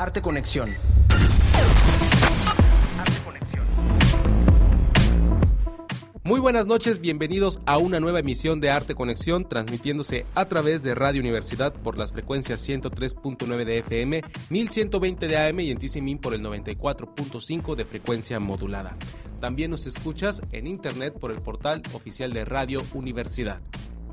Arte Conexión. Muy buenas noches, bienvenidos a una nueva emisión de Arte Conexión, transmitiéndose a través de Radio Universidad por las frecuencias 103.9 de FM, 1120 de AM y en TCMIN por el 94.5 de frecuencia modulada. También nos escuchas en internet por el portal oficial de Radio Universidad.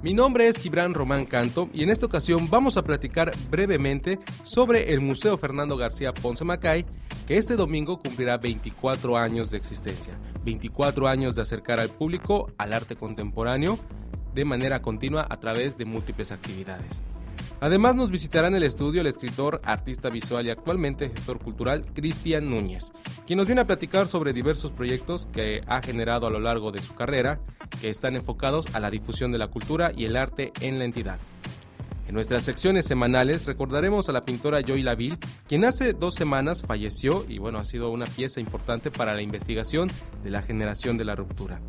Mi nombre es Gibran Román Canto y en esta ocasión vamos a platicar brevemente sobre el Museo Fernando García Ponce Macay, que este domingo cumplirá 24 años de existencia, 24 años de acercar al público al arte contemporáneo de manera continua a través de múltiples actividades. Además nos visitará en el estudio el escritor, artista visual y actualmente gestor cultural Cristian Núñez, quien nos viene a platicar sobre diversos proyectos que ha generado a lo largo de su carrera, que están enfocados a la difusión de la cultura y el arte en la entidad. En nuestras secciones semanales recordaremos a la pintora Joy Laville, quien hace dos semanas falleció y bueno, ha sido una pieza importante para la investigación de la generación de la ruptura.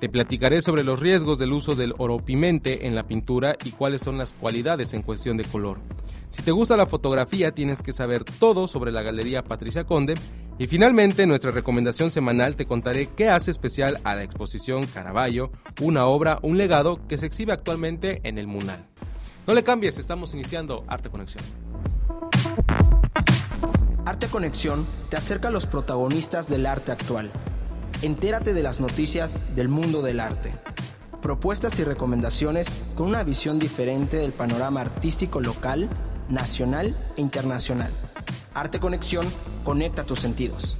Te platicaré sobre los riesgos del uso del oropimente en la pintura y cuáles son las cualidades en cuestión de color. Si te gusta la fotografía, tienes que saber todo sobre la Galería Patricia Conde. Y finalmente, en nuestra recomendación semanal te contaré qué hace especial a la exposición Caravaggio, una obra, un legado que se exhibe actualmente en el Munal. No le cambies, estamos iniciando Arte Conexión. Arte Conexión te acerca a los protagonistas del arte actual Entérate de las noticias del mundo del arte. Propuestas y recomendaciones con una visión diferente del panorama artístico local, nacional e internacional. Arte Conexión conecta tus sentidos.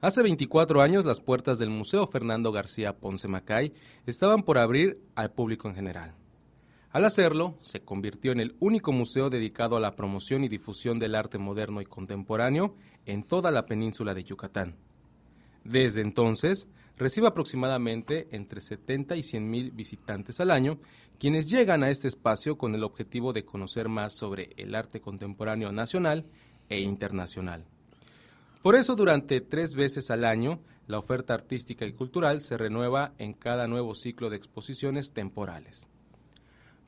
Hace 24 años las puertas del Museo Fernando García Ponce Macay estaban por abrir al público en general. Al hacerlo, se convirtió en el único museo dedicado a la promoción y difusión del arte moderno y contemporáneo en toda la península de Yucatán. Desde entonces, recibe aproximadamente entre 70 y 100 mil visitantes al año, quienes llegan a este espacio con el objetivo de conocer más sobre el arte contemporáneo nacional e internacional. Por eso, durante tres veces al año, la oferta artística y cultural se renueva en cada nuevo ciclo de exposiciones temporales.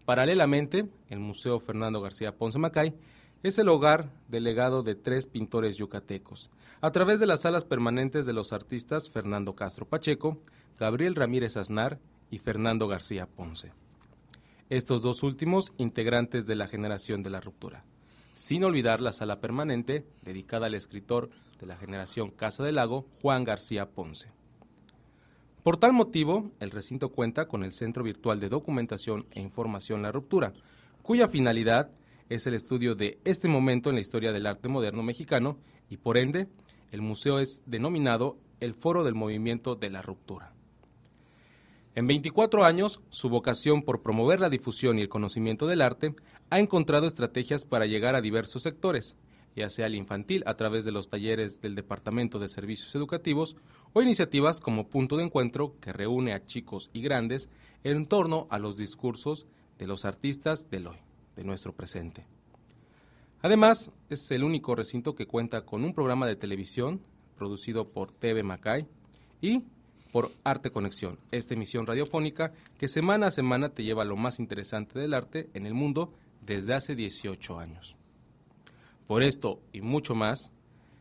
Paralelamente, el Museo Fernando García Ponce Macay es el hogar del legado de tres pintores yucatecos, a través de las salas permanentes de los artistas Fernando Castro Pacheco, Gabriel Ramírez Aznar y Fernando García Ponce. Estos dos últimos integrantes de la generación de la ruptura, sin olvidar la sala permanente dedicada al escritor de la generación Casa del Lago, Juan García Ponce. Por tal motivo, el recinto cuenta con el Centro Virtual de Documentación e Información La Ruptura, cuya finalidad es el estudio de este momento en la historia del arte moderno mexicano y por ende el museo es denominado el Foro del Movimiento de la Ruptura. En 24 años, su vocación por promover la difusión y el conocimiento del arte ha encontrado estrategias para llegar a diversos sectores, ya sea el infantil a través de los talleres del Departamento de Servicios Educativos o iniciativas como punto de encuentro que reúne a chicos y grandes en torno a los discursos de los artistas del hoy de nuestro presente. Además, es el único recinto que cuenta con un programa de televisión producido por TV Macay y por Arte Conexión, esta emisión radiofónica que semana a semana te lleva lo más interesante del arte en el mundo desde hace 18 años. Por esto y mucho más,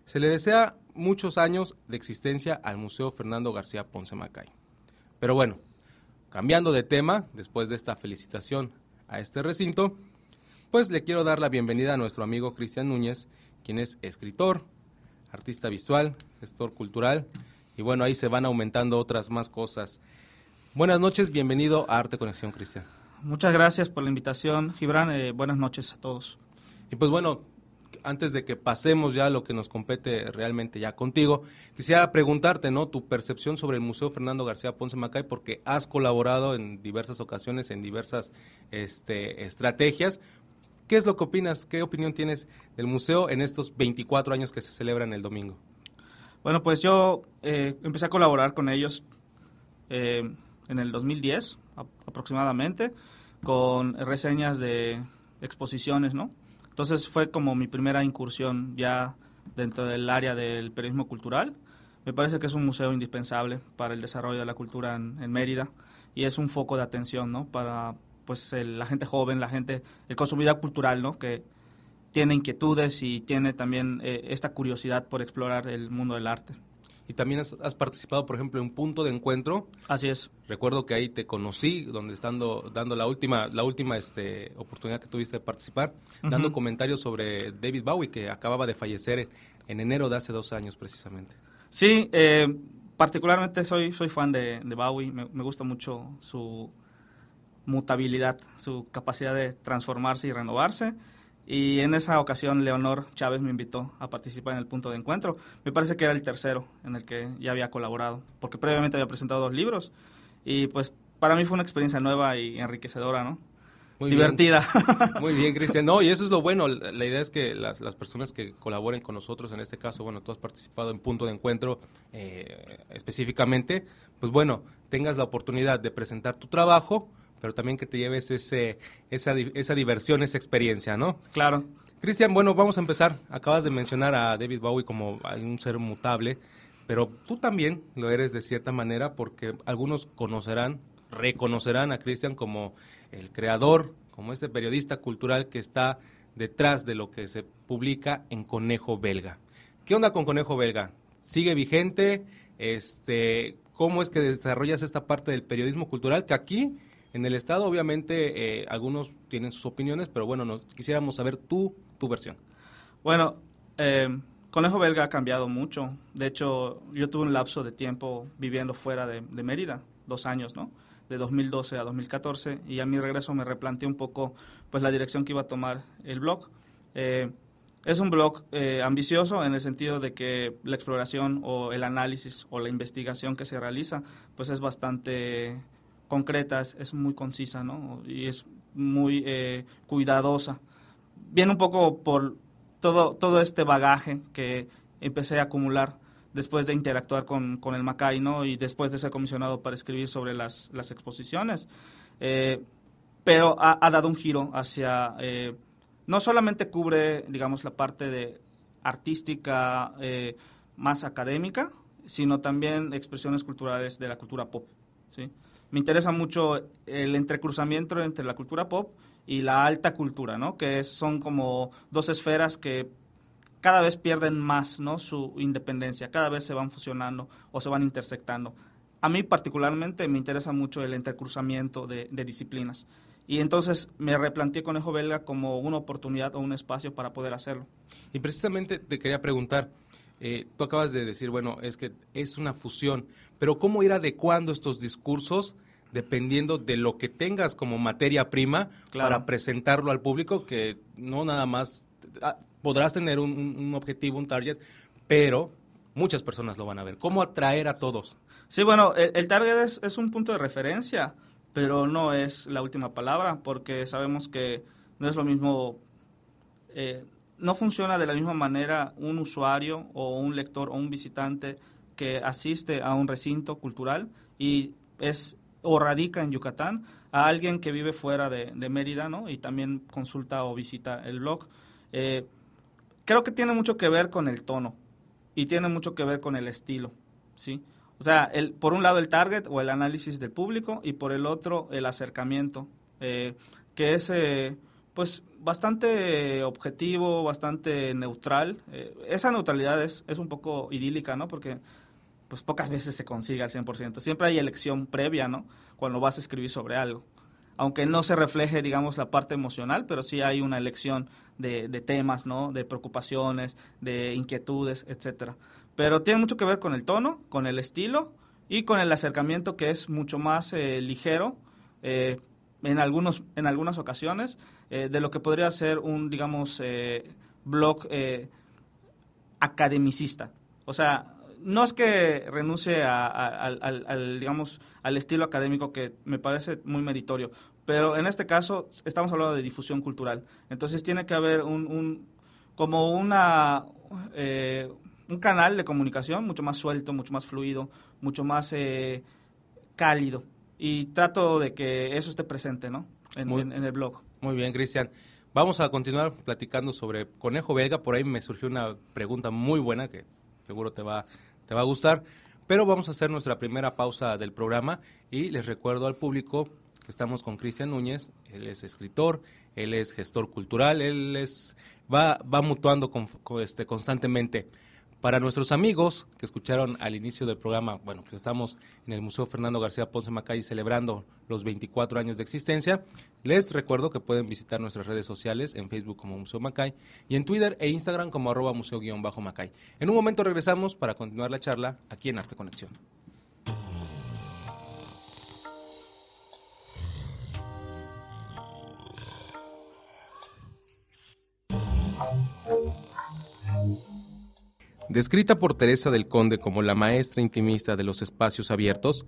se le desea muchos años de existencia al Museo Fernando García Ponce Macay. Pero bueno, cambiando de tema, después de esta felicitación a este recinto, pues le quiero dar la bienvenida a nuestro amigo Cristian Núñez, quien es escritor, artista visual, gestor cultural, y bueno, ahí se van aumentando otras más cosas. Buenas noches, bienvenido a Arte Conexión, Cristian. Muchas gracias por la invitación, Gibran. Eh, buenas noches a todos. Y pues bueno, antes de que pasemos ya a lo que nos compete realmente ya contigo, quisiera preguntarte, ¿no? Tu percepción sobre el Museo Fernando García Ponce Macay, porque has colaborado en diversas ocasiones, en diversas este, estrategias, ¿Qué es lo que opinas? ¿Qué opinión tienes del museo en estos 24 años que se celebran el domingo? Bueno, pues yo eh, empecé a colaborar con ellos eh, en el 2010 aproximadamente, con reseñas de exposiciones, ¿no? Entonces fue como mi primera incursión ya dentro del área del periodismo cultural. Me parece que es un museo indispensable para el desarrollo de la cultura en, en Mérida y es un foco de atención, ¿no? Para pues la gente joven, la gente, el consumidor cultural, ¿no? Que tiene inquietudes y tiene también eh, esta curiosidad por explorar el mundo del arte. Y también has, participado, por ejemplo, en un punto de encuentro. Así es. Recuerdo que ahí te conocí, donde estando dando la última, la última este, oportunidad que tuviste de participar, dando comentarios sobre David Bowie, que acababa de fallecer en, enero de hace dos años, precisamente. Sí, eh, particularmente soy, soy fan de, Bowie. Me, me, gusta mucho su mutabilidad, su capacidad de transformarse y renovarse. Y en esa ocasión Leonor Chávez me invitó a participar en el punto de encuentro. Me parece que era el tercero en el que ya había colaborado, porque previamente había presentado dos libros. Y pues para mí fue una experiencia nueva y enriquecedora, ¿no? Muy Divertida. Muy bien, Cristian. No, y eso es lo bueno. La idea es que las, las, personas que colaboren con nosotros, en este caso, bueno, tú has participado en punto de encuentro eh, específicamente, pues bueno, tengas la oportunidad de presentar tu trabajo, pero también que te lleves ese, esa, esa diversión, esa experiencia, ¿no? Claro. Cristian, bueno, vamos a empezar. Acabas de mencionar a David Bowie como un ser mutable, pero tú también lo eres de cierta manera porque algunos conocerán, reconocerán a Cristian como el creador, como ese periodista cultural que está detrás de lo que se publica en Conejo Belga. ¿Qué onda con Conejo Belga? ¿Sigue vigente? Este, ¿Cómo es que desarrollas esta parte del periodismo cultural que aquí en el Estado, obviamente, eh, algunos tienen sus opiniones, pero bueno, nos, quisiéramos saber tu, tu versión. Bueno, eh, Conejo Belga ha cambiado mucho. De hecho, yo tuve un lapso de tiempo viviendo fuera de, Mérida, dos años, ¿no? De 2012 a 2014, y a mi regreso me replanteé un poco pues la dirección que iba a tomar el blog. Eh, es un blog ambicioso en el sentido de que la exploración o el análisis o la investigación que se realiza pues es bastante concreta, es, muy concisa, ¿no? Y es muy eh, cuidadosa. Viene un poco por todo, todo este bagaje que empecé a acumular después de interactuar con, con el Macay, ¿no? Y después de ser comisionado para escribir sobre las, las exposiciones. Eh, pero ha, dado un giro hacia, eh, no solamente cubre, digamos, la parte de artística más académica, sino también expresiones culturales de la cultura pop, ¿sí? Me interesa mucho el entrecruzamiento entre la cultura pop y la alta cultura, ¿no? Que son como dos esferas que cada vez pierden más, ¿no? Su independencia, cada vez se van fusionando o se van intersectando. A mí particularmente me interesa mucho el entrecruzamiento de, disciplinas. Y entonces me replanteé Conejo Belga como una oportunidad o un espacio para poder hacerlo. Y precisamente te quería preguntar, eh, tú acabas de decir, bueno, es que es una fusión, pero ¿cómo ir adecuando estos discursos dependiendo de lo que tengas como materia prima para presentarlo al público, que no nada más ah, podrás tener un, objetivo, un target, pero muchas personas lo van a ver. ¿Cómo atraer a todos? Sí, bueno, el, target es, un punto de referencia, pero no es la última palabra, porque sabemos que no es lo mismo, eh, no funciona de la misma manera un usuario o un lector o un visitante que asiste a un recinto cultural y es o radica en Yucatán a alguien que vive fuera de, Mérida, ¿no? Y también consulta o visita el blog. Eh, creo que tiene mucho que ver con el tono y tiene mucho que ver con el estilo, ¿sí? O sea, el, por un lado el target o el análisis del público y por el otro el acercamiento, eh, que es eh, pues bastante objetivo, bastante neutral. esa neutralidad es, es un poco idílica, ¿no? Porque pues pocas veces se consigue al 100%. Siempre hay elección previa, ¿no? Cuando vas a escribir sobre algo. Aunque no se refleje, digamos, la parte emocional, pero sí hay una elección de, temas, ¿no? De preocupaciones, de inquietudes, etcétera. Pero tiene mucho que ver con el tono, con el estilo y con el acercamiento que es mucho más eh, ligero eh, en, algunos, en algunas ocasiones eh, de lo que podría ser un, digamos, blog academicista. O sea, no es que renuncie al, digamos, al estilo académico que me parece muy meritorio, pero en este caso estamos hablando de difusión cultural. Entonces tiene que haber un, como una, eh, un canal de comunicación mucho más suelto, mucho más fluido, mucho más eh, cálido. Y trato de que eso esté presente, ¿no? En, en el blog. Muy bien, Cristian. Vamos a continuar platicando sobre Conejo Belga. Por ahí me surgió una pregunta muy buena que seguro te va te va a gustar. Pero vamos a hacer nuestra primera pausa del programa y les recuerdo al público que estamos con Cristian Núñez. Él es escritor, él es gestor cultural, él es va, va mutuando este, constantemente. Para nuestros amigos que escucharon al inicio del programa, bueno, que estamos en el Museo Fernando García Ponce Macay celebrando los 24 años de existencia, les recuerdo que pueden visitar nuestras redes sociales en Facebook como Museo Macay y en Twitter e Instagram como arroba museo-macay. En un momento regresamos para continuar la charla aquí en Arte Conexión. Descrita por Teresa del Conde como la maestra intimista de los espacios abiertos,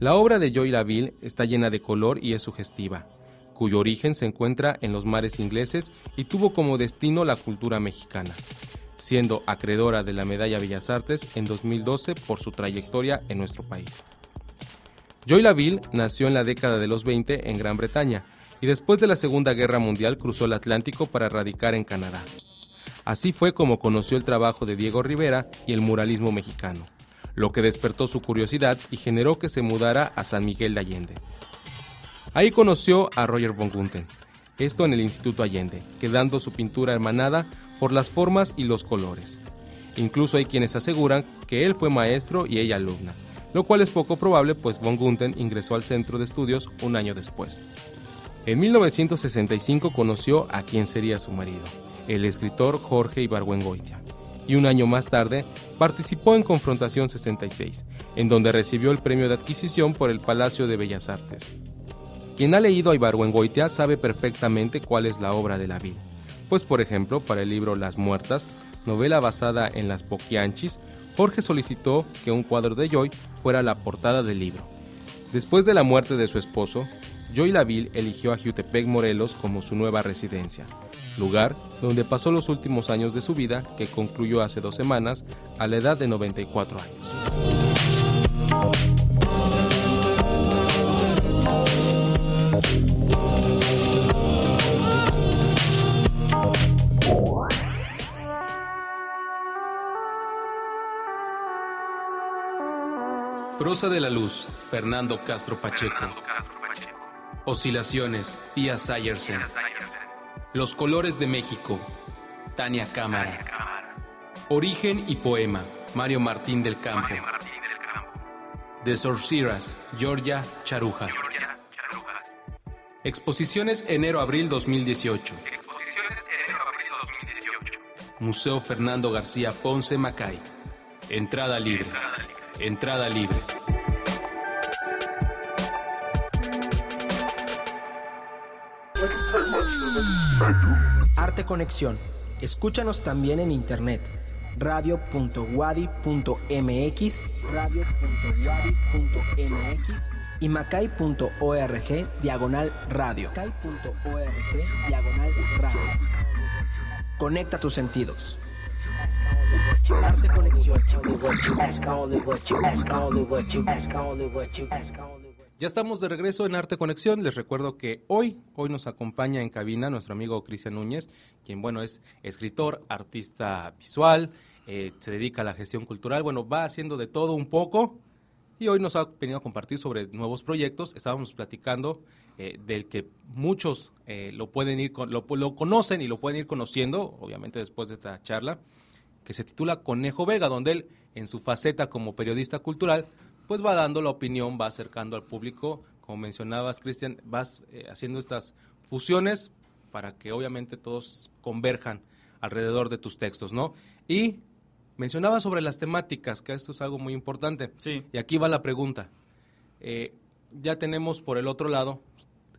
la obra de Joy Laville está llena de color y es sugestiva, cuyo origen se encuentra en los mares ingleses y tuvo como destino la cultura mexicana, siendo acreedora de la Medalla Bellas Artes en 2012 por su trayectoria en nuestro país. Joy Laville nació en la década de los 20 en Gran Bretaña y después de la Segunda Guerra Mundial cruzó el Atlántico para radicar en Canadá. Así fue como conoció el trabajo de Diego Rivera y el muralismo mexicano, lo que despertó su curiosidad y generó que se mudara a San Miguel de Allende. Ahí conoció a Roger von Gunther, esto en el Instituto Allende, quedando su pintura hermanada por las formas y los colores. Incluso hay quienes aseguran que él fue maestro y ella alumna, lo cual es poco probable pues von Gunther ingresó al centro de estudios un año después. En 1965 conoció a quien sería su marido, el escritor Jorge Ibargüengoitia, y un año más tarde participó en Confrontación 66, en donde recibió el premio de adquisición por el Palacio de Bellas Artes. Quien ha leído a Ibargüengoitia sabe perfectamente cuál es la obra de la vida, pues por ejemplo, para el libro Las Muertas, novela basada en las Poquianchis, Jorge solicitó que un cuadro de Joy fuera la portada del libro. Después de la muerte de su esposo, Joy Laville eligió a Jutepec, Morelos, como su nueva residencia, lugar donde pasó los últimos años de su vida, que concluyó hace dos semanas a la edad de 94 años. Prosa de la Luz, Fernando Castro Pacheco. Oscilaciones, Pia Sayersen. Los colores de México, Tania Cámara. Origen y poema, Mario Martín del Campo. The Sorceras, Georgia Charujas. Exposiciones enero-abril 2018. Museo Fernando García Ponce Macay. Entrada libre. Entrada libre. Conexión. Escúchanos también en internet. radio.wadi.mx, radio.wadi.mx y macay.org diagonal radio. Macay.org diagonal radio. Conecta tus sentidos. Ya estamos de regreso en Arte Conexión. Les recuerdo que hoy, hoy nos acompaña en cabina nuestro amigo Cristian Núñez, quien, bueno, es escritor, artista visual, eh, se dedica a la gestión cultural, bueno, va haciendo de todo un poco y hoy nos ha venido a compartir sobre nuevos proyectos. Estábamos platicando eh, del que muchos eh, lo pueden ir, lo, lo conocen y lo pueden ir conociendo, obviamente después de esta charla, que se titula Conejo Vega, donde él, en su faceta como periodista cultural, pues va dando la opinión, va acercando al público, como mencionabas, Cristian, vas eh, haciendo estas fusiones para que obviamente todos converjan alrededor de tus textos, ¿no? Y mencionabas sobre las temáticas, que esto es algo muy importante. Sí. Y aquí va la pregunta. Eh, ya tenemos por el otro lado,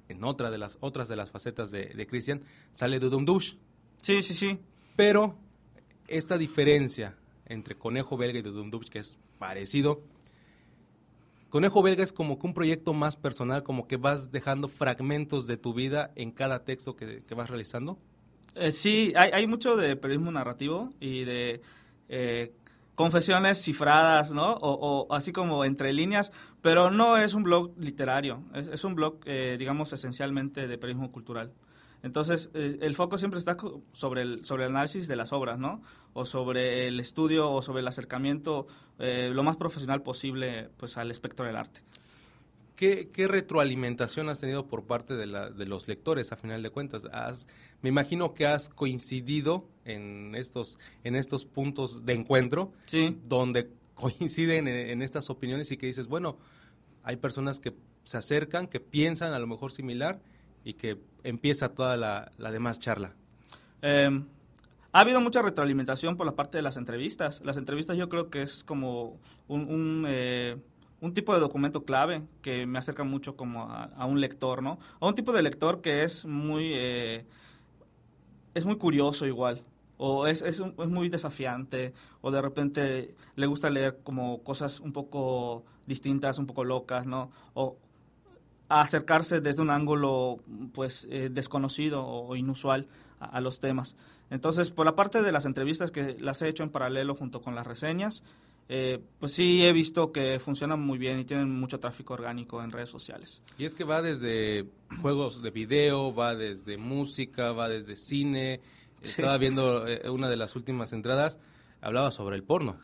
en otra de las otras de las facetas de, de Cristian, sale Dudumdush. Sí, sí, sí. Pero esta diferencia entre Conejo Belga y Dudumdush, que es parecido, Conejo Belga es como que un proyecto más personal, como que vas dejando fragmentos de tu vida en cada texto que, vas realizando. Eh, sí, hay, mucho de periodismo narrativo y de eh, confesiones cifradas, ¿no? O, así como entre líneas, pero no es un blog literario, es, un blog, eh, digamos, esencialmente de periodismo cultural. Entonces, eh, el foco siempre está sobre el, sobre el análisis de las obras, ¿no? O sobre el estudio o sobre el acercamiento eh, lo más profesional posible pues, al espectro del arte. ¿Qué, retroalimentación has tenido por parte de, la, de, los lectores, a final de cuentas? me imagino que has coincidido en estos, en estos puntos de encuentro, donde coinciden en, estas opiniones y que dices, bueno, hay personas que se acercan, que piensan a lo mejor similar y que empieza toda la, demás charla. Em, ha habido mucha retroalimentación por la parte de las entrevistas. Las entrevistas yo creo que es como un... Eh, un tipo de documento clave que me acerca mucho como a, un lector, ¿no? A un tipo de lector que es muy, eh, es muy curioso igual, o es, es, es, muy desafiante, o de repente le gusta leer como cosas un poco distintas, un poco locas, ¿no? O acercarse desde un ángulo, pues, eh, desconocido o, inusual a, los temas. Entonces, por la parte de las entrevistas que las he hecho en paralelo junto con las reseñas, eh, pues sí he visto que funcionan muy bien y tienen mucho tráfico orgánico en redes sociales. Y es que va desde juegos de video, va desde música, va desde cine. Estaba viendo eh, una de las últimas entradas, hablaba sobre el porno.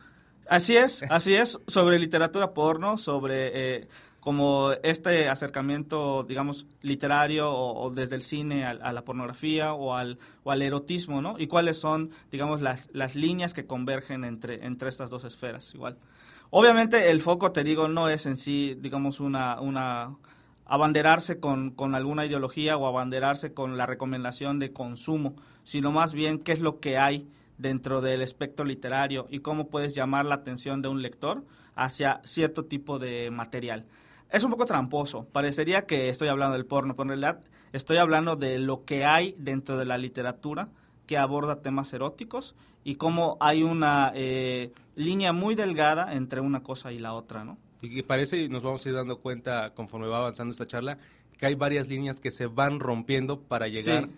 Así es, así es, sobre literatura porno, sobre eh, como este acercamiento, digamos, literario o, desde el cine a, la pornografía o al, o al erotismo, ¿no? Y cuáles son, digamos, las, las líneas que convergen entre, entre estas dos esferas, igual. Obviamente el foco, te digo, no es en sí, digamos, una, una abanderarse con, con alguna ideología o abanderarse con la recomendación de consumo, sino más bien qué es lo que hay dentro del espectro literario y cómo puedes llamar la atención de un lector hacia cierto tipo de material es un poco tramposo. Parecería que estoy hablando del porno, pero en realidad estoy hablando de lo que hay dentro de la literatura que aborda temas eróticos y cómo hay una eh, línea muy delgada entre una cosa y la otra, ¿no? Y parece, y nos vamos a ir dando cuenta conforme va avanzando esta charla, que hay varias líneas que se van rompiendo para llegar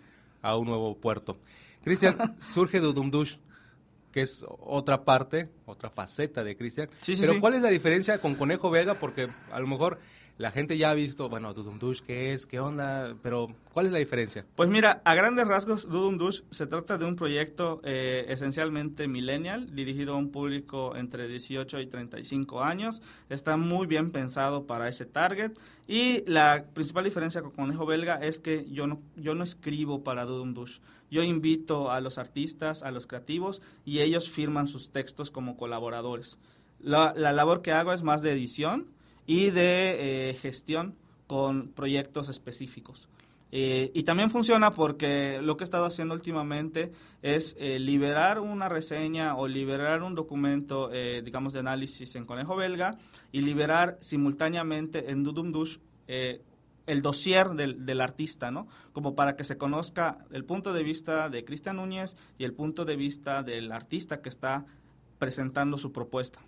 a un nuevo puerto. Cristian, surge Dudumdush que es otra parte, otra faceta de Cristian. Pero ¿cuál es la diferencia con Conejo Belga? Porque a lo mejor la gente ya ha visto, bueno, Dudum Dush, ¿qué es? ¿Qué onda? Pero, ¿cuál es la diferencia? Pues mira, a grandes rasgos, Dudum Dush se trata de un proyecto eh, esencialmente millennial, dirigido a un público entre 18 y 35 años. Está muy bien pensado para ese target. Y la principal diferencia con Conejo Belga es que yo no, yo no escribo para Dudum Dush. Yo invito a los artistas, a los creativos, y ellos firman sus textos como colaboradores. La, labor que hago es más de edición y de eh, gestión con proyectos específicos. Eh, y también funciona porque lo que he estado haciendo últimamente es eh, liberar una reseña o liberar un documento, digamos, de análisis en Conejo Belga y liberar simultáneamente en Dudum Dush el dossier del, del, artista, ¿no? Como para que se conozca el punto de vista de Cristian Núñez y el punto de vista del artista que está presentando su propuesta.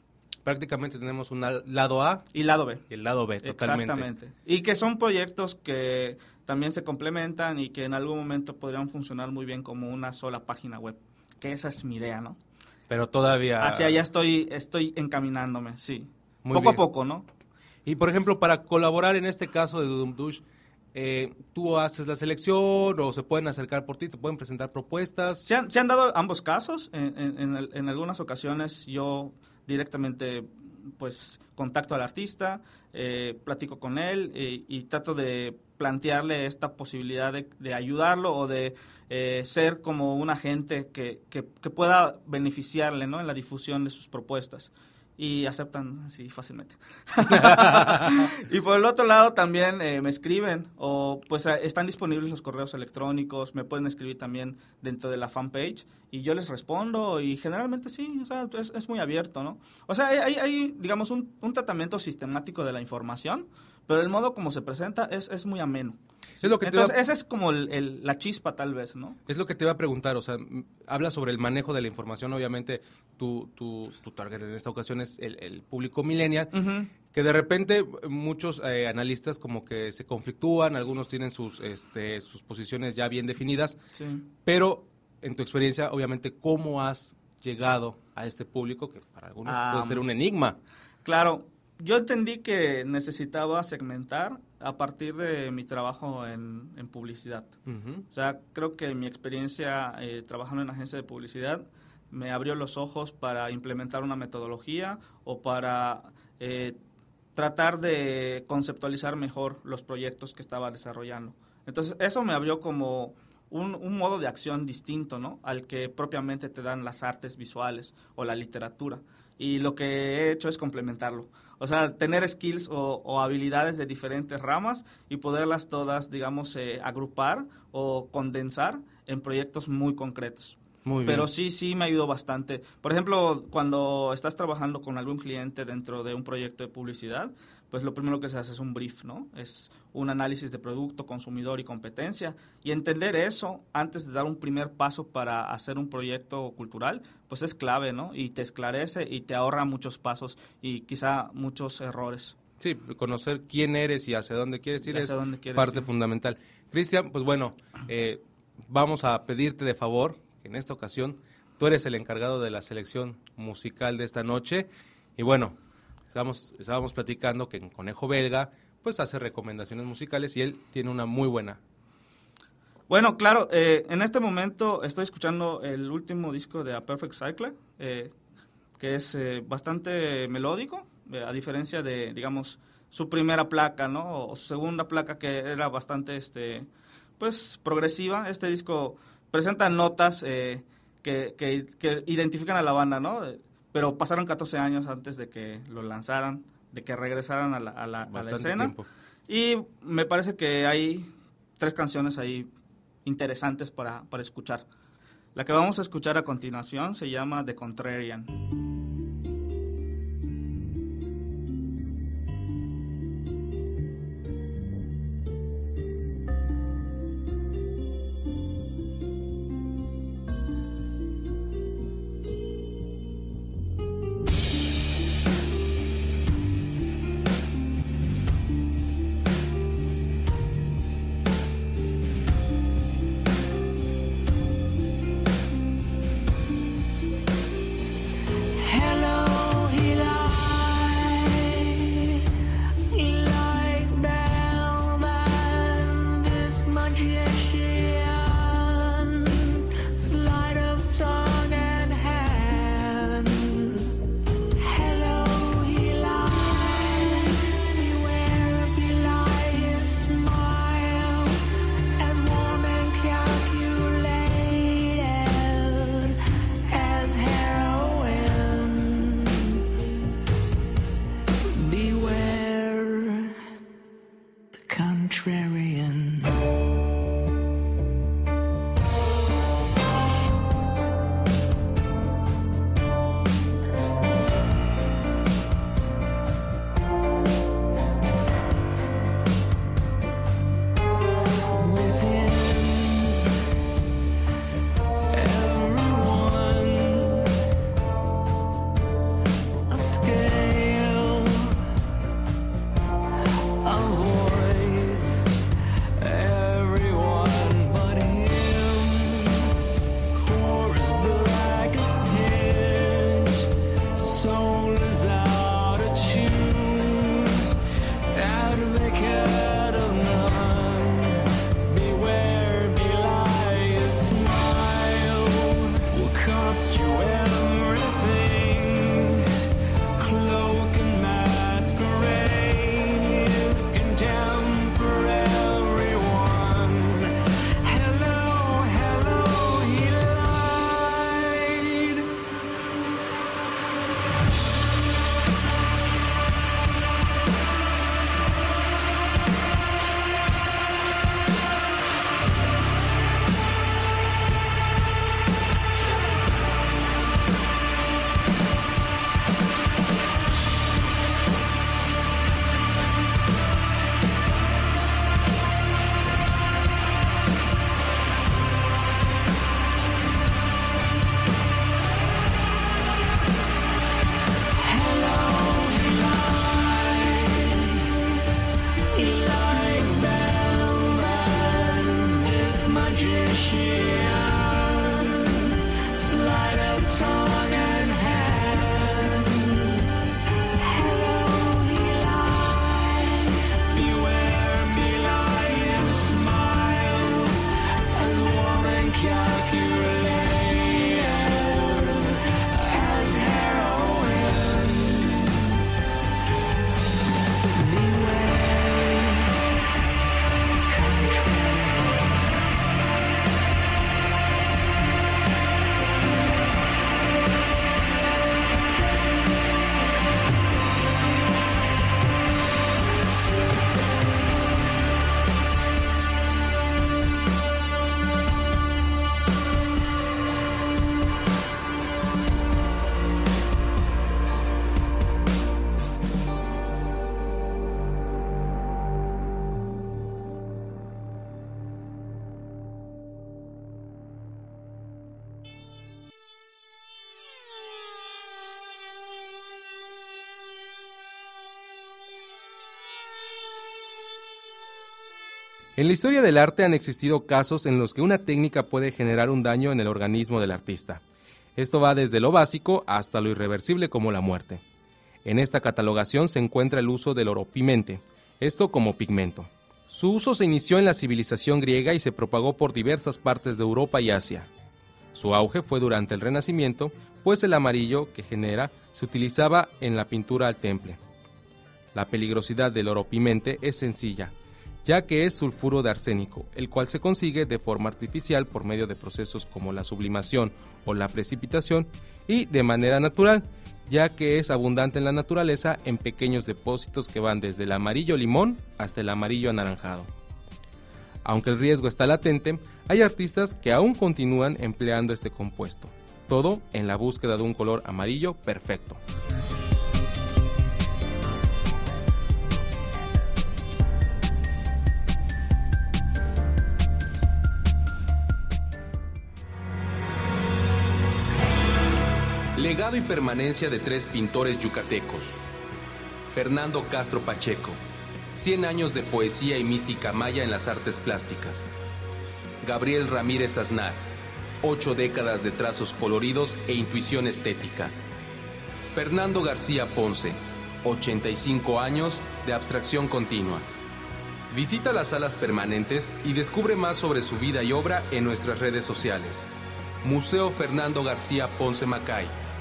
Prácticamente tenemos un lado A y lado B. Y el lado B, totalmente. Exactamente. Y que son proyectos que también se complementan y que en algún momento podrían funcionar muy bien como una sola página web. Que esa es mi idea, ¿no? Pero todavía... Hacia allá estoy, estoy encaminándome, sí. poco a poco, ¿no? Y por ejemplo, para colaborar en este caso de Dudum Dush, eh, tú haces la selección o se pueden acercar por ti, te pueden presentar propuestas. Se han, se han dado ambos casos. En, en, algunas ocasiones yo directamente pues contacto al artista, eh, platico con él eh, y trato de plantearle esta posibilidad de, ayudarlo o de ser como un agente que, que, que, pueda beneficiarle ¿no? en la difusión de sus propuestas y aceptan así fácilmente. y por el otro lado también eh, me escriben o pues eh, están disponibles los correos electrónicos, me pueden escribir también dentro de la fanpage y yo les respondo y generalmente sí, o sea, es, es muy abierto, ¿no? O sea, hay, hay digamos, un, un, tratamiento sistemático de la información, pero el modo como se presenta es, es muy ameno. Es lo que Entonces, esa es como el, la chispa tal vez, ¿no? Es lo que te iba a preguntar, o sea, habla sobre el manejo de la información, obviamente tu, tu, tu target en esta ocasión es el, público millennial, que de repente muchos eh, analistas como que se conflictúan, algunos tienen sus, este, sus posiciones ya bien definidas, pero en tu experiencia, obviamente, ¿cómo has llegado a este público que para algunos puede ser un enigma? Claro, yo entendí que necesitaba segmentar a partir de mi trabajo en, publicidad. O sea, creo que mi experiencia eh, trabajando en agencia de publicidad me abrió los ojos para implementar una metodología o para eh, tratar de conceptualizar mejor los proyectos que estaba desarrollando. Entonces, eso me abrió como un, un, modo de acción distinto, ¿no? Al que propiamente te dan las artes visuales o la literatura. Y lo que he hecho es complementarlo. O sea, tener skills o, habilidades de diferentes ramas y poderlas todas, digamos, eh, agrupar o condensar en proyectos muy concretos. Pero sí, sí me ayudó bastante. Por ejemplo, cuando estás trabajando con algún cliente dentro de un proyecto de publicidad, pues lo primero que se hace es un brief, ¿no? Es un análisis de producto, consumidor y competencia. Y entender eso antes de dar un primer paso para hacer un proyecto cultural, pues es clave, ¿no? Y te esclarece y te ahorra muchos pasos y quizá muchos errores. Sí, conocer quién eres y hacia dónde quieres ir es parte fundamental. Cristian, pues bueno, eh, vamos a pedirte de favor que en esta ocasión tú eres el encargado de la selección musical de esta noche. Y bueno, estábamos, estábamos platicando que en Conejo Belga pues hace recomendaciones musicales y él tiene una muy buena. Bueno, claro, eh, en este momento estoy escuchando el último disco de A Perfect Cycle, eh, que es eh, bastante melódico, a diferencia de, digamos, su primera placa, ¿no? O su segunda placa que era bastante, este, pues, progresiva. Este disco presenta notas que, que, identifican a la banda, ¿no? Pero pasaron 14 años antes de que lo lanzaran, de que regresaran a la, a la, escena. Y me parece que hay tres canciones ahí interesantes para, para escuchar. La que vamos a escuchar a continuación se llama The Contrarian. En la historia del arte han existido casos en los que una técnica puede generar un daño en el organismo del artista. Esto va desde lo básico hasta lo irreversible como la muerte. En esta catalogación se encuentra el uso del oropimente, esto como pigmento. Su uso se inició en la civilización griega y se propagó por diversas partes de Europa y Asia. Su auge fue durante el Renacimiento, pues el amarillo que genera se utilizaba en la pintura al temple. La peligrosidad del oropimente es sencilla, ya que es sulfuro de arsénico, el cual se consigue de forma artificial por medio de procesos como la sublimación o la precipitación y de manera natural, ya que es abundante en la naturaleza en pequeños depósitos que van desde el amarillo limón hasta el amarillo anaranjado. Aunque el riesgo está latente, hay artistas que aún continúan empleando este compuesto, todo en la búsqueda de un color amarillo perfecto. Legado y permanencia de tres pintores yucatecos. Fernando Castro Pacheco. 100 años de poesía y mística maya en las artes plásticas. Gabriel Ramírez Aznar. Ocho décadas de trazos coloridos e intuición estética. Fernando García Ponce. 85 años de abstracción continua. Visita las salas permanentes y descubre más sobre su vida y obra en nuestras redes sociales. Museo Fernando García Ponce Macay.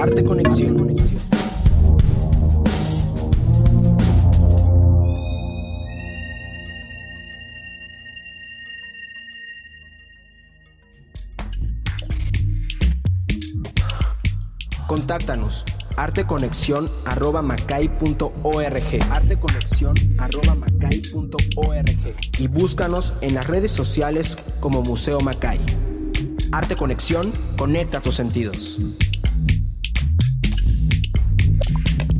Arte Conexión. Contáctanos arteconexión@macay.org, arteconexión@macay.org y búscanos en las redes sociales como Museo Macay. Arte Conexión, conecta tus sentidos.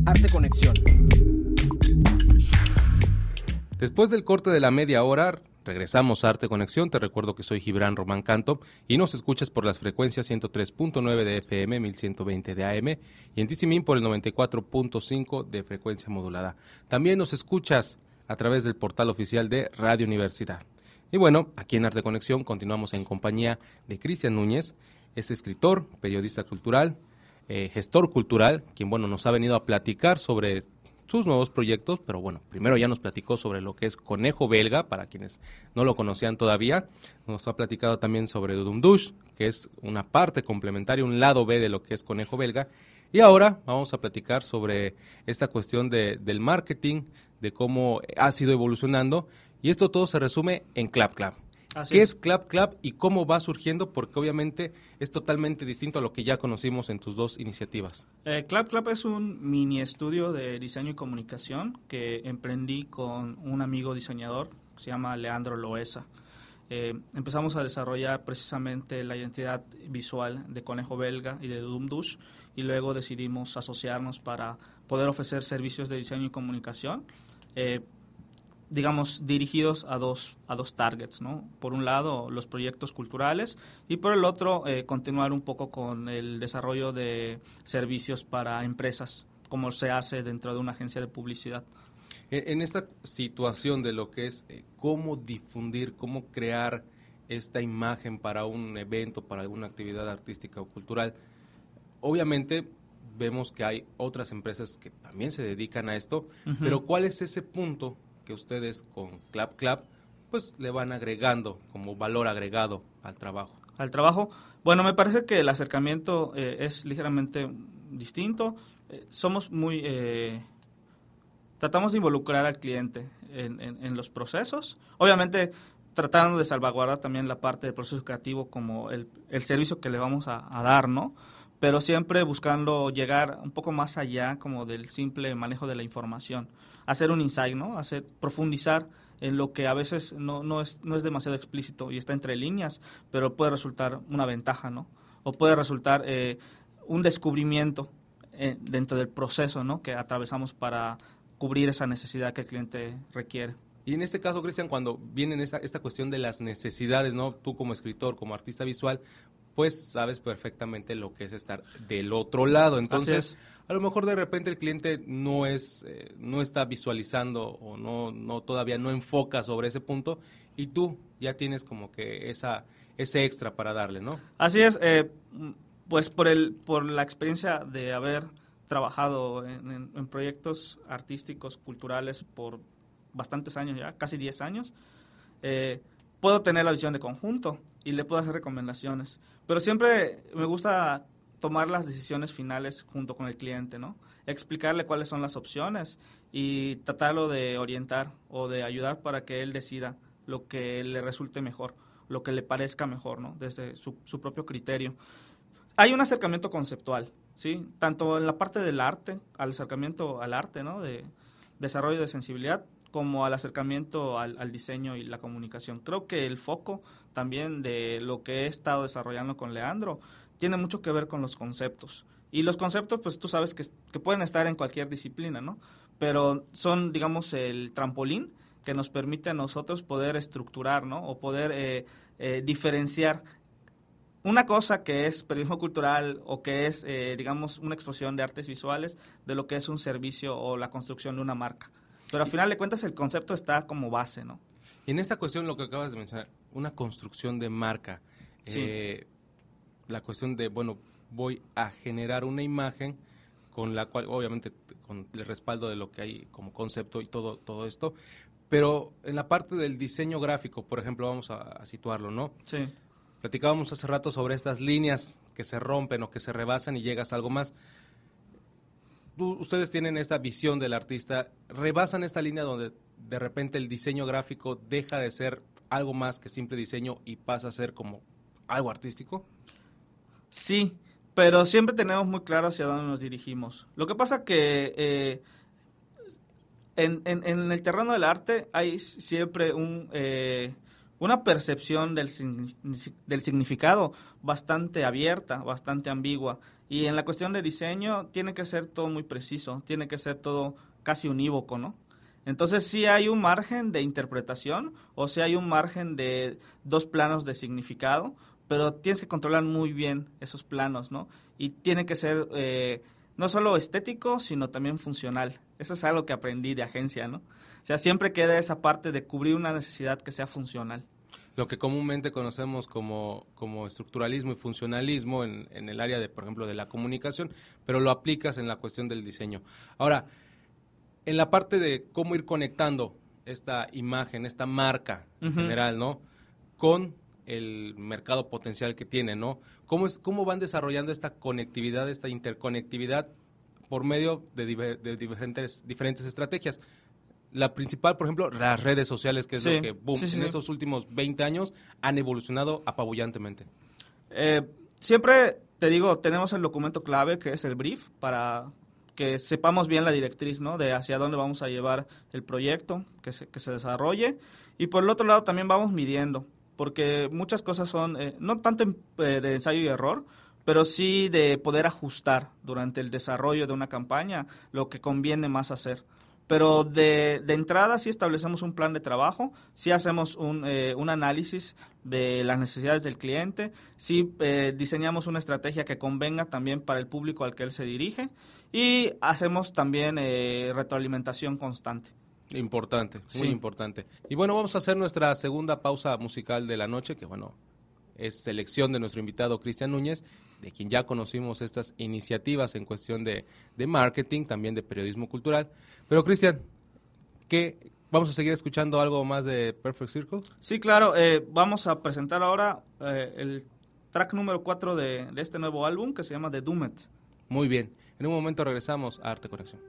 Arte Conexión. Después del corte de la media hora, regresamos a Arte Conexión. Te recuerdo que soy Gibran Román Canto y nos escuchas por las frecuencias 103.9 de FM, 1120 de AM y en Tizimín por el 94.5 de frecuencia modulada. También nos escuchas a través del portal oficial de Radio Universidad. Y bueno, aquí en Arte Conexión continuamos en compañía de Cristian Núñez, es escritor, periodista cultural, eh, gestor cultural, quien bueno nos ha venido a platicar sobre sus nuevos proyectos, pero bueno, primero ya nos platicó sobre lo que es Conejo Belga, para quienes no lo conocían todavía, nos ha platicado también sobre Dumdush, que es una parte complementaria, un lado B de lo que es Conejo Belga, y ahora vamos a platicar sobre esta cuestión de, del marketing, de cómo ha sido evolucionando, y esto todo se resume en Clap Clap. Así ¿Qué es. es Clap Clap y cómo va surgiendo? Porque obviamente es totalmente distinto a lo que ya conocimos en tus dos iniciativas. Eh, Clap Clap es un mini estudio de diseño y comunicación que emprendí con un amigo diseñador, que se llama Leandro Loesa. Eh, empezamos a desarrollar precisamente la identidad visual de Conejo Belga y de Dumdush y luego decidimos asociarnos para poder ofrecer servicios de diseño y comunicación. eh, digamos, dirigidos a dos, a dos targets, ¿no? Por un lado, los proyectos culturales y por el otro, eh, continuar un poco con el desarrollo de servicios para empresas, como se hace dentro de una agencia de publicidad. En esta situación de lo que es eh, cómo difundir, cómo crear esta imagen para un evento, para alguna actividad artística o cultural, obviamente vemos que hay otras empresas que también se dedican a esto, pero ¿cuál es ese punto que ustedes con Clap Clap pues le van agregando como valor agregado al trabajo? al trabajo. Bueno, me parece que el acercamiento eh, es ligeramente distinto. Eh, somos muy... eh, tratamos de involucrar al cliente en, en- los procesos. Obviamente tratando de salvaguardar también la parte del proceso creativo como el, el servicio que le vamos a, a dar, ¿no? Pero siempre buscando llegar un poco más allá como del simple manejo de la información. Hacer un insight, ¿no? Hacer, profundizar en lo que a veces no, no, es, no es demasiado explícito y está entre líneas, pero puede resultar una ventaja, ¿no? O puede resultar eh, un descubrimiento eh, dentro del proceso, ¿no? Que atravesamos para cubrir esa necesidad que el cliente requiere. Y en este caso, Cristian, cuando viene esta, esta cuestión de las necesidades, ¿no? Tú como escritor, como artista visual, pues sabes perfectamente lo que es estar del otro lado. Entonces, a lo mejor de repente el cliente no es, eh, no está visualizando o no, no todavía no enfoca sobre ese punto y tú ya tienes como que esa, ese extra para darle, ¿no? Así es, eh, pues por el, por la experiencia de haber trabajado en, proyectos artísticos, culturales por bastantes años ya, casi 10 años, eh, puedo tener la visión de conjunto y le puedo hacer recomendaciones. Pero siempre me gusta tomar las decisiones finales junto con el cliente, ¿no? Explicarle cuáles son las opciones y tratarlo de orientar o de ayudar para que él decida lo que le resulte mejor, lo que le parezca mejor, ¿no? Desde su, su propio criterio. Hay un acercamiento conceptual, ¿sí? Tanto en la parte del arte, al acercamiento al arte, ¿no? De desarrollo de sensibilidad, como al acercamiento al, diseño y la comunicación. Creo que el foco también de lo que he estado desarrollando con Leandro tiene mucho que ver con los conceptos. Y los conceptos, pues tú sabes que, pueden estar en cualquier disciplina, ¿no? Pero son, digamos, el trampolín que nos permite a nosotros poder estructurar, ¿no? O poder eh, eh, diferenciar una cosa que es periodismo cultural o que es, eh, digamos, una exposición de artes visuales de lo que es un servicio o la construcción de una marca. Pero al final de cuentas el concepto está como base, ¿no? Y en esta cuestión, lo que acabas de mencionar, una construcción de marca. Eh, la cuestión de, bueno, voy a generar una imagen con la cual, obviamente, con el respaldo de lo que hay como concepto y todo, todo esto, pero en la parte del diseño gráfico, por ejemplo, vamos a, a situarlo, ¿no? Sí. Platicábamos hace rato sobre estas líneas que se rompen o que se rebasan y llegas a algo más ustedes tienen esta visión del artista, rebasan esta línea donde de repente el diseño gráfico deja de ser algo más que simple diseño y pasa a ser como algo artístico? Sí, pero siempre tenemos muy claro hacia dónde nos dirigimos. Lo que pasa que eh, en, el terreno del arte hay siempre un, eh, una percepción del, significado bastante abierta, bastante ambigua. Y en la cuestión de diseño tiene que ser todo muy preciso, tiene que ser todo casi unívoco, ¿no? Entonces sí hay un margen de interpretación o sí hay un margen de dos planos de significado, pero tienes que controlar muy bien esos planos, ¿no? Y tiene que ser eh, no solo estético, sino también funcional. Eso es algo que aprendí de agencia, ¿no? O sea, siempre queda esa parte de cubrir una necesidad que sea funcional. Lo que comúnmente conocemos como, como estructuralismo y funcionalismo en, en, el área de, por ejemplo, de la comunicación, pero lo aplicas en la cuestión del diseño. Ahora, en la parte de cómo ir conectando esta imagen, esta marca en general, ¿no? Con el mercado potencial que tiene, ¿no? ¿Cómo, es, cómo van desarrollando esta conectividad, esta interconectividad por medio de, de diferentes, diferentes estrategias? La principal, por ejemplo, las redes sociales, que es lo que, boom, en estos últimos 20 años han evolucionado apabullantemente. Eh, siempre, te digo, tenemos el documento clave, que es el brief, para que sepamos bien la directriz, ¿no? De hacia dónde vamos a llevar el proyecto, que se, que se desarrolle. Y por el otro lado también vamos midiendo, porque muchas cosas son, eh, no tanto eh, de ensayo y error, pero sí de poder ajustar durante el desarrollo de una campaña lo que conviene más hacer. Pero de, de entrada sí establecemos un plan de trabajo, sí hacemos un, eh, un análisis de las necesidades del cliente, sí eh, diseñamos una estrategia que convenga también para el público al que él se dirige y hacemos también eh, retroalimentación constante. Importante, muy importante. Y bueno, vamos a hacer nuestra segunda pausa musical de la noche, que bueno, es selección de nuestro invitado Cristian Núñez, de quien ya conocimos estas iniciativas en cuestión de, marketing, también de periodismo cultural. Pero Cristian, ¿qué, ¿Vamos a seguir escuchando algo más de Perfect Circle? Sí, claro. Eh, vamos a presentar ahora eh, el track número 4 de, de, este nuevo álbum que se llama The Doomed. Muy bien. En un momento regresamos a Arte Conexión.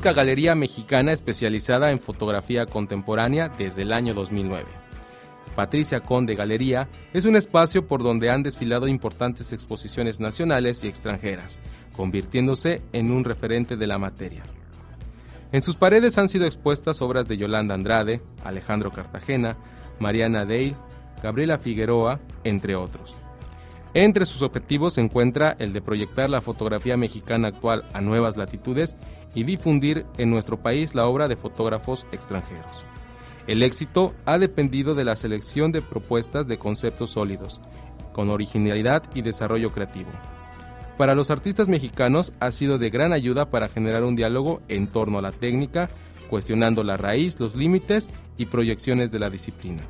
Galería mexicana especializada en fotografía contemporánea desde el año 2009. Patricia Conde Galería es un espacio por donde han desfilado importantes exposiciones nacionales y extranjeras, convirtiéndose en un referente de la materia. En sus paredes han sido expuestas obras de Yolanda Andrade, Alejandro Cartagena, Mariana Dale, Gabriela Figueroa, entre otros. Entre sus objetivos se encuentra el de proyectar la fotografía mexicana actual a nuevas latitudes y difundir en nuestro país la obra de fotógrafos extranjeros. El éxito ha dependido de la selección de propuestas de conceptos sólidos, con originalidad y desarrollo creativo. Para los artistas mexicanos ha sido de gran ayuda para generar un diálogo en torno a la técnica, cuestionando la raíz, los límites y proyecciones de la disciplina.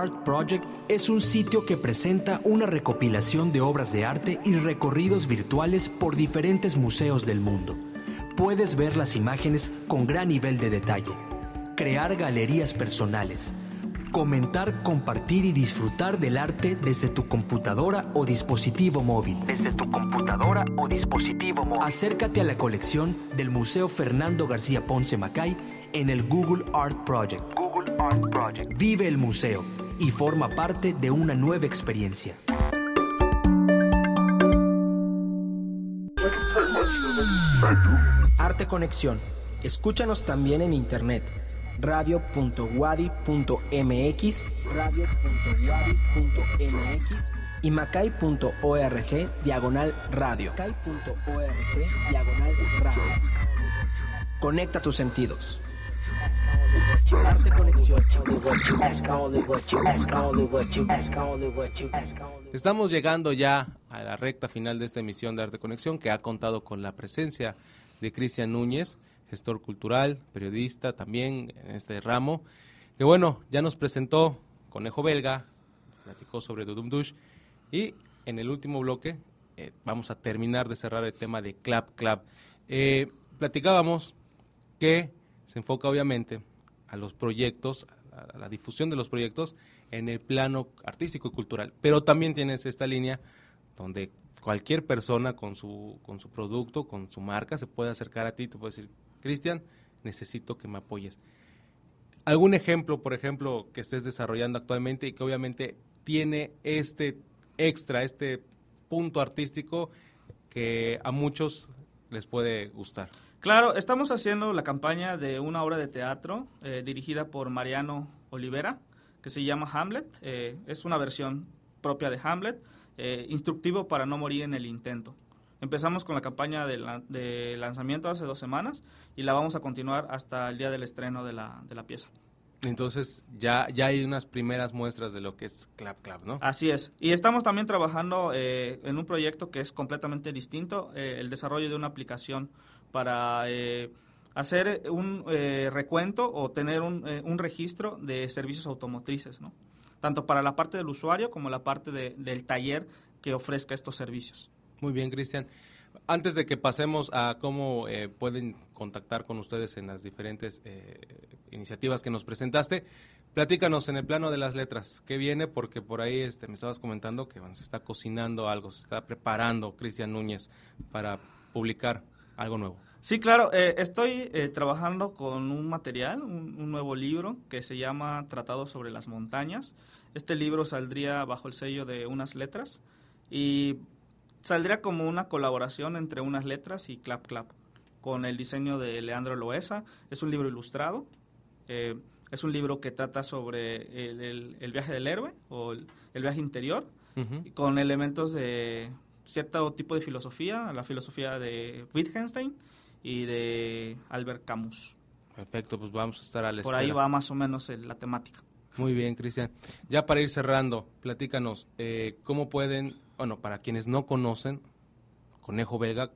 Art Project es un sitio que presenta una recopilación de obras de arte y recorridos virtuales por diferentes museos del mundo. Puedes ver las imágenes con gran nivel de detalle, crear galerías personales, comentar, compartir y disfrutar del arte desde tu computadora o dispositivo móvil. Desde tu computadora o dispositivo móvil. Acércate a la colección del Museo Fernando García Ponce Macay en el Google Art Project. Google Art Project. Vive el museo y forma parte de una nueva experiencia. Arte Conexión. Escúchanos también en internet. radio.wadi.mx, radio.wadi.mx y macay.org diagonal radio. Macay.org diagonal radio. Conecta tus sentidos. Estamos llegando ya a la recta final de esta emisión de Arte Conexión que ha contado con la presencia de Cristian Núñez. gestor cultural, periodista también en este ramo, que bueno, ya nos presentó Conejo Belga, platicó sobre Dudum Dush y en el último bloque eh, vamos a terminar de cerrar el tema de Clap Clap. Eh, platicábamos que se enfoca obviamente a los proyectos, a la difusión de los proyectos en el plano artístico y cultural, pero también tienes esta línea donde cualquier persona con su, con su producto, con su marca, se puede acercar a ti y te puede decir, Cristian, necesito que me apoyes. ¿Algún ejemplo, por ejemplo, que estés desarrollando actualmente y que obviamente tiene este extra, este punto artístico que a muchos les puede gustar? Claro, estamos haciendo la campaña de una obra de teatro eh, dirigida por Mariano Olivera, que se llama Hamlet. Eh, es una versión propia de Hamlet, eh, instructivo para no morir en el intento. Empezamos con la campaña de, la- de lanzamiento hace dos semanas y la vamos a continuar hasta el día del estreno de la, de la pieza. Entonces ya, ya hay unas primeras muestras de lo que es Clap Clap, ¿no? Así es. Y estamos también trabajando eh, en un proyecto que es completamente distinto, eh, el desarrollo de una aplicación para eh, hacer un eh, recuento o tener un, eh, un registro de servicios automotrices, ¿no? Tanto para la parte del usuario como la parte de- del taller que ofrezca estos servicios. Muy bien, Cristian. Antes de que pasemos a cómo pueden contactar con ustedes en las diferentes iniciativas que nos presentaste, platícanos en el plano de las letras. ¿Qué viene? Porque por ahí este, me estabas comentando que se está cocinando algo, se está preparando Cristian Núñez para publicar algo nuevo. Sí, claro. eh, estoy eh, trabajando con un material, un, un nuevo libro que se llama Tratado sobre las montañas. Este libro saldría bajo el sello de unas letras y saldría como una colaboración entre unas letras y Clap Clap con el diseño de Leandro Loesa. Es un libro ilustrado. eh, es un libro que trata sobre el, el- el viaje del héroe o el- el viaje interior con elementos de cierto tipo de filosofía, la filosofía de Wittgenstein y de Albert Camus. Perfecto, pues vamos a estar a la Por ahí espera. va más o menos la temática. Muy bien, Cristian. Ya para ir cerrando, platícanos, eh, ¿cómo pueden, bueno, para quienes no conocen Conejo Belga,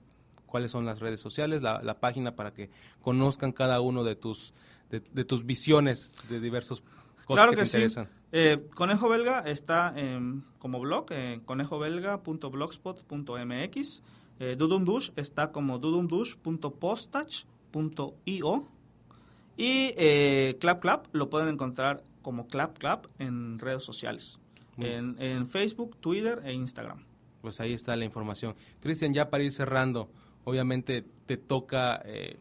cuáles son las redes sociales, la, la página para que conozcan cada uno de tus, de, de tus visiones de diversas cosas claro que, que, te sí. interesan? Eh, Conejo Belga está en- como blog en conejobelga.blogspot.mx. Eh, Dudum Dush está como dudumdush.postage.io. Y eh, Clap Clap lo pueden encontrar como Clap Clap en redes sociales. En Facebook, Twitter e Instagram. Pues ahí está la información. Cristian, ya para ir cerrando, obviamente te toca eh,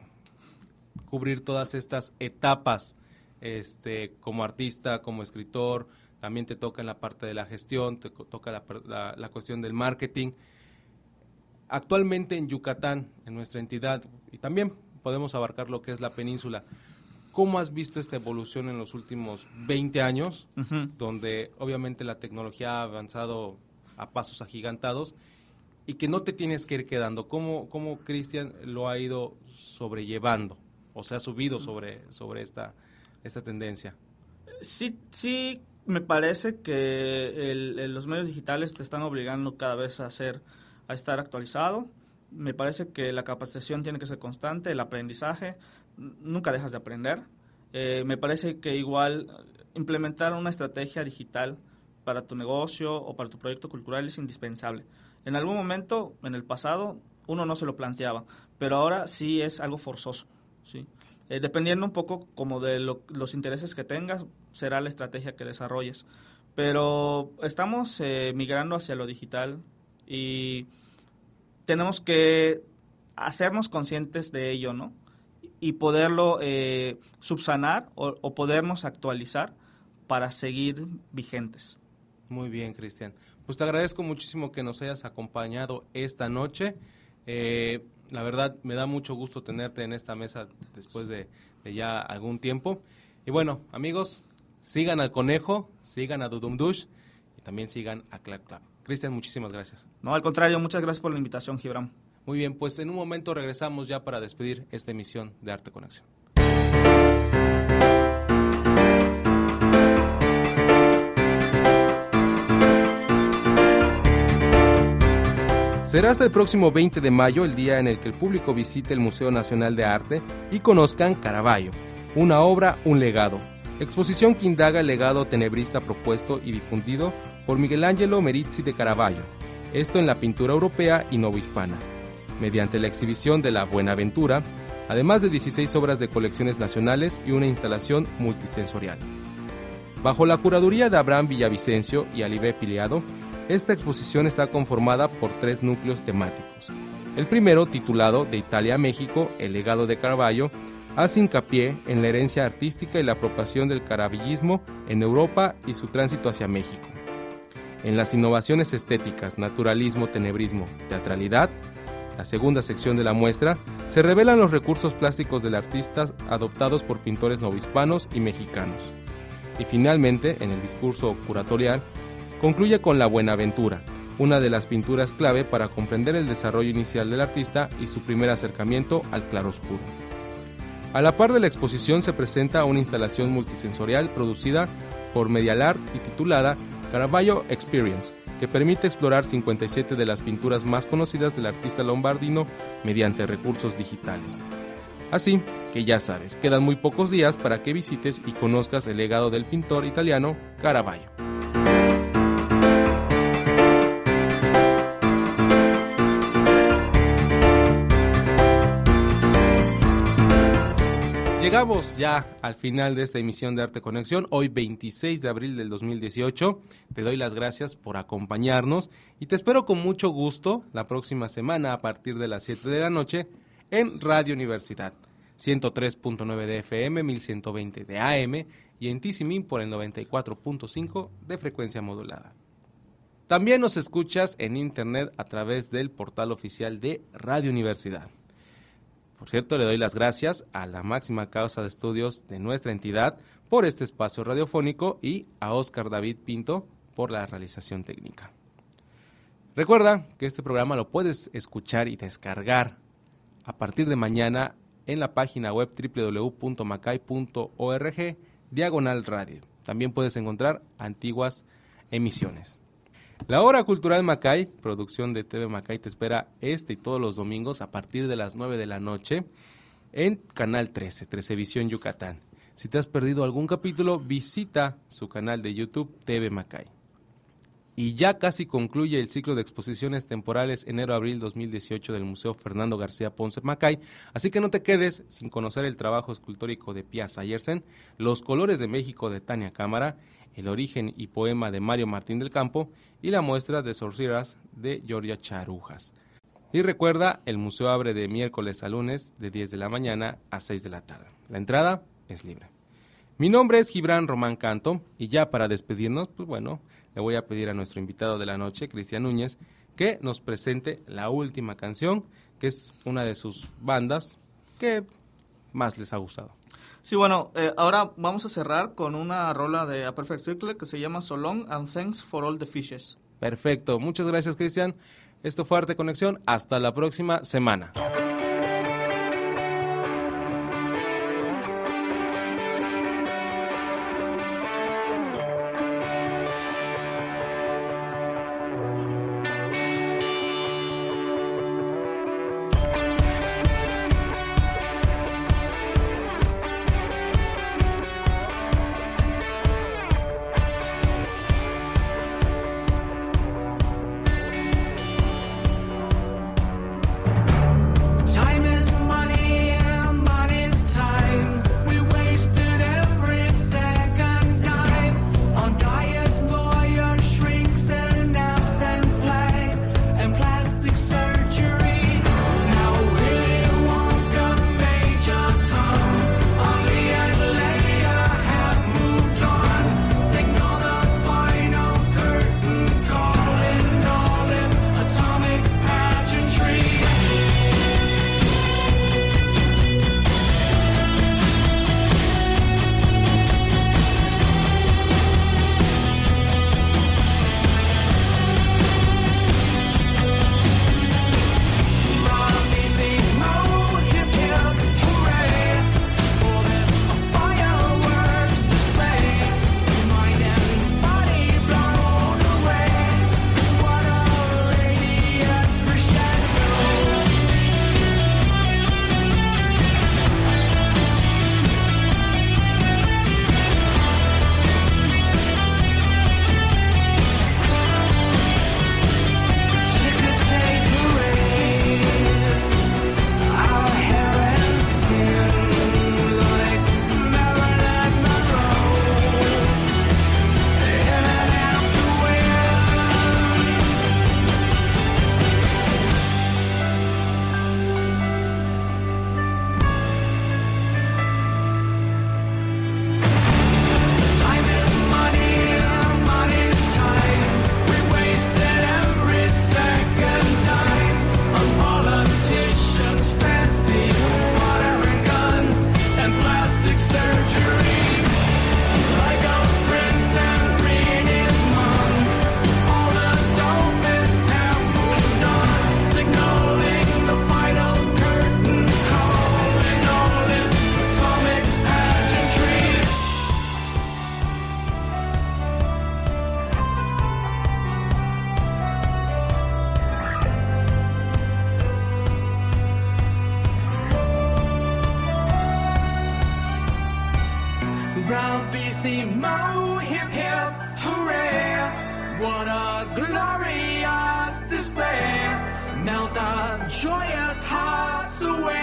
cubrir todas estas etapas este, como artista, como escritor, también te toca en la parte de la gestión, te toca la, la- la cuestión del marketing. Actualmente en Yucatán, en nuestra entidad, y también podemos abarcar lo que es la península, ¿cómo has visto esta evolución en los últimos 20 años? Donde obviamente la tecnología ha avanzado a pasos agigantados y que no te tienes que ir quedando. ¿Cómo, cómo Cristian lo ha ido sobrellevando o se ha subido sobre, sobre esta, esta tendencia? Sí, sí, me parece que el- el- los medios digitales te están obligando cada vez a hacer, a estar actualizado. Me parece que la capacitación tiene que ser constante, el aprendizaje, nunca dejas de aprender. Eh, me parece que igual implementar una estrategia digital para tu negocio o para tu proyecto cultural es indispensable. En algún momento, en el pasado, uno no se lo planteaba, pero ahora sí es algo forzoso, ¿sí? Eh, dependiendo un poco como de lo- los intereses que tengas, será la estrategia que desarrolles. Pero estamos eh, migrando hacia lo digital y tenemos que hacernos conscientes de ello, ¿no? Y poderlo eh, subsanar o, podernos actualizar para seguir vigentes. Muy bien, Cristian. Pues te agradezco muchísimo que nos hayas acompañado esta noche. La verdad, me da mucho gusto tenerte en esta mesa después de, de ya algún tiempo. Y bueno, amigos, sigan al conejo, sigan a Dudum Dush y también sigan a Clap Clap. Cristian, muchísimas gracias. No, al contrario, muchas gracias por la invitación, Gibram. Muy bien, pues en un momento regresamos ya para despedir esta emisión de Arte Conexión. Será hasta el próximo 20 de mayo el día en el que el público visite el Museo Nacional de Arte y conozcan Caravaggio, una obra, un legado. Exposición que indaga el legado tenebrista propuesto y difundido por Miguel Ángelo Merizzi de Caravaggio, esto en la pintura europea y novohispana, mediante la exhibición de la Buenaventura, además de 16 obras de colecciones nacionales y una instalación multisensorial. Bajo la curaduría de Abraham Villavicencio y Alibé Piliado, esta exposición está conformada por tres núcleos temáticos. El primero, titulado De Italia a México, el legado de Caravaggio, hace hincapié en la herencia artística y la apropiación del caravillismo en Europa y su tránsito hacia México. En las innovaciones estéticas, naturalismo, tenebrismo, teatralidad, la segunda sección de la muestra, se revelan los recursos plásticos del artista adoptados por pintores novohispanos y mexicanos. Y finalmente, en el discurso curatorial, concluye con La Buenaventura, una de las pinturas clave para comprender el desarrollo inicial del artista y su primer acercamiento al claroscuro. A la par de la exposición se presenta una instalación multisensorial producida por Medialart y titulada Caravaggio Experience, que permite explorar 57 de las pinturas más conocidas del artista lombardino mediante recursos digitales. Así que ya sabes, quedan muy pocos días para que visites y conozcas el legado del pintor italiano Caravaggio. Llegamos ya al final de esta emisión de Arte Conexión, hoy 26 de abril del 2018. Te doy las gracias por acompañarnos y te espero con mucho gusto la próxima semana a partir de las 7 de la noche en Radio Universidad, 103.9 de FM, 1120 de AM y en Tisimin por el 94.5 de frecuencia modulada. También nos escuchas en internet a través del portal oficial de Radio Universidad. Por cierto, le doy las gracias a la máxima causa de estudios de nuestra entidad por este espacio radiofónico y a Oscar David Pinto por la realización técnica. Recuerda que este programa lo puedes escuchar y descargar a partir de mañana en la página web www.macay.org diagonal radio. También puedes encontrar antiguas emisiones. La Hora Cultural Macay, producción de TV Macay, te espera este y todos los domingos a partir de las 9 de la noche en Canal 13, 13 Visión Yucatán. Si te has perdido algún capítulo, visita su canal de YouTube TV Macay. Y ya casi concluye el ciclo de exposiciones temporales enero-abril 2018 del Museo Fernando García Ponce Macay, así que no te quedes sin conocer el trabajo escultórico de Pia Sayersen, Los colores de México de Tania Cámara el origen y poema de Mario Martín del Campo y la muestra de sorceras de Georgia Charujas. Y recuerda, el museo abre de miércoles a lunes de 10 de la mañana a 6 de la tarde. La entrada es libre. Mi nombre es Gibran Román Canto y ya para despedirnos, pues bueno, le voy a pedir a nuestro invitado de la noche, Cristian Núñez, que nos presente la última canción, que es una de sus bandas que más les ha gustado. Sí, bueno, eh, ahora vamos a cerrar con una rola de A Perfect Circle que se llama So Long and Thanks for All the Fishes. Perfecto, muchas gracias Cristian. Esto fue Arte Conexión, hasta la próxima semana. display melt our joyous hearts away.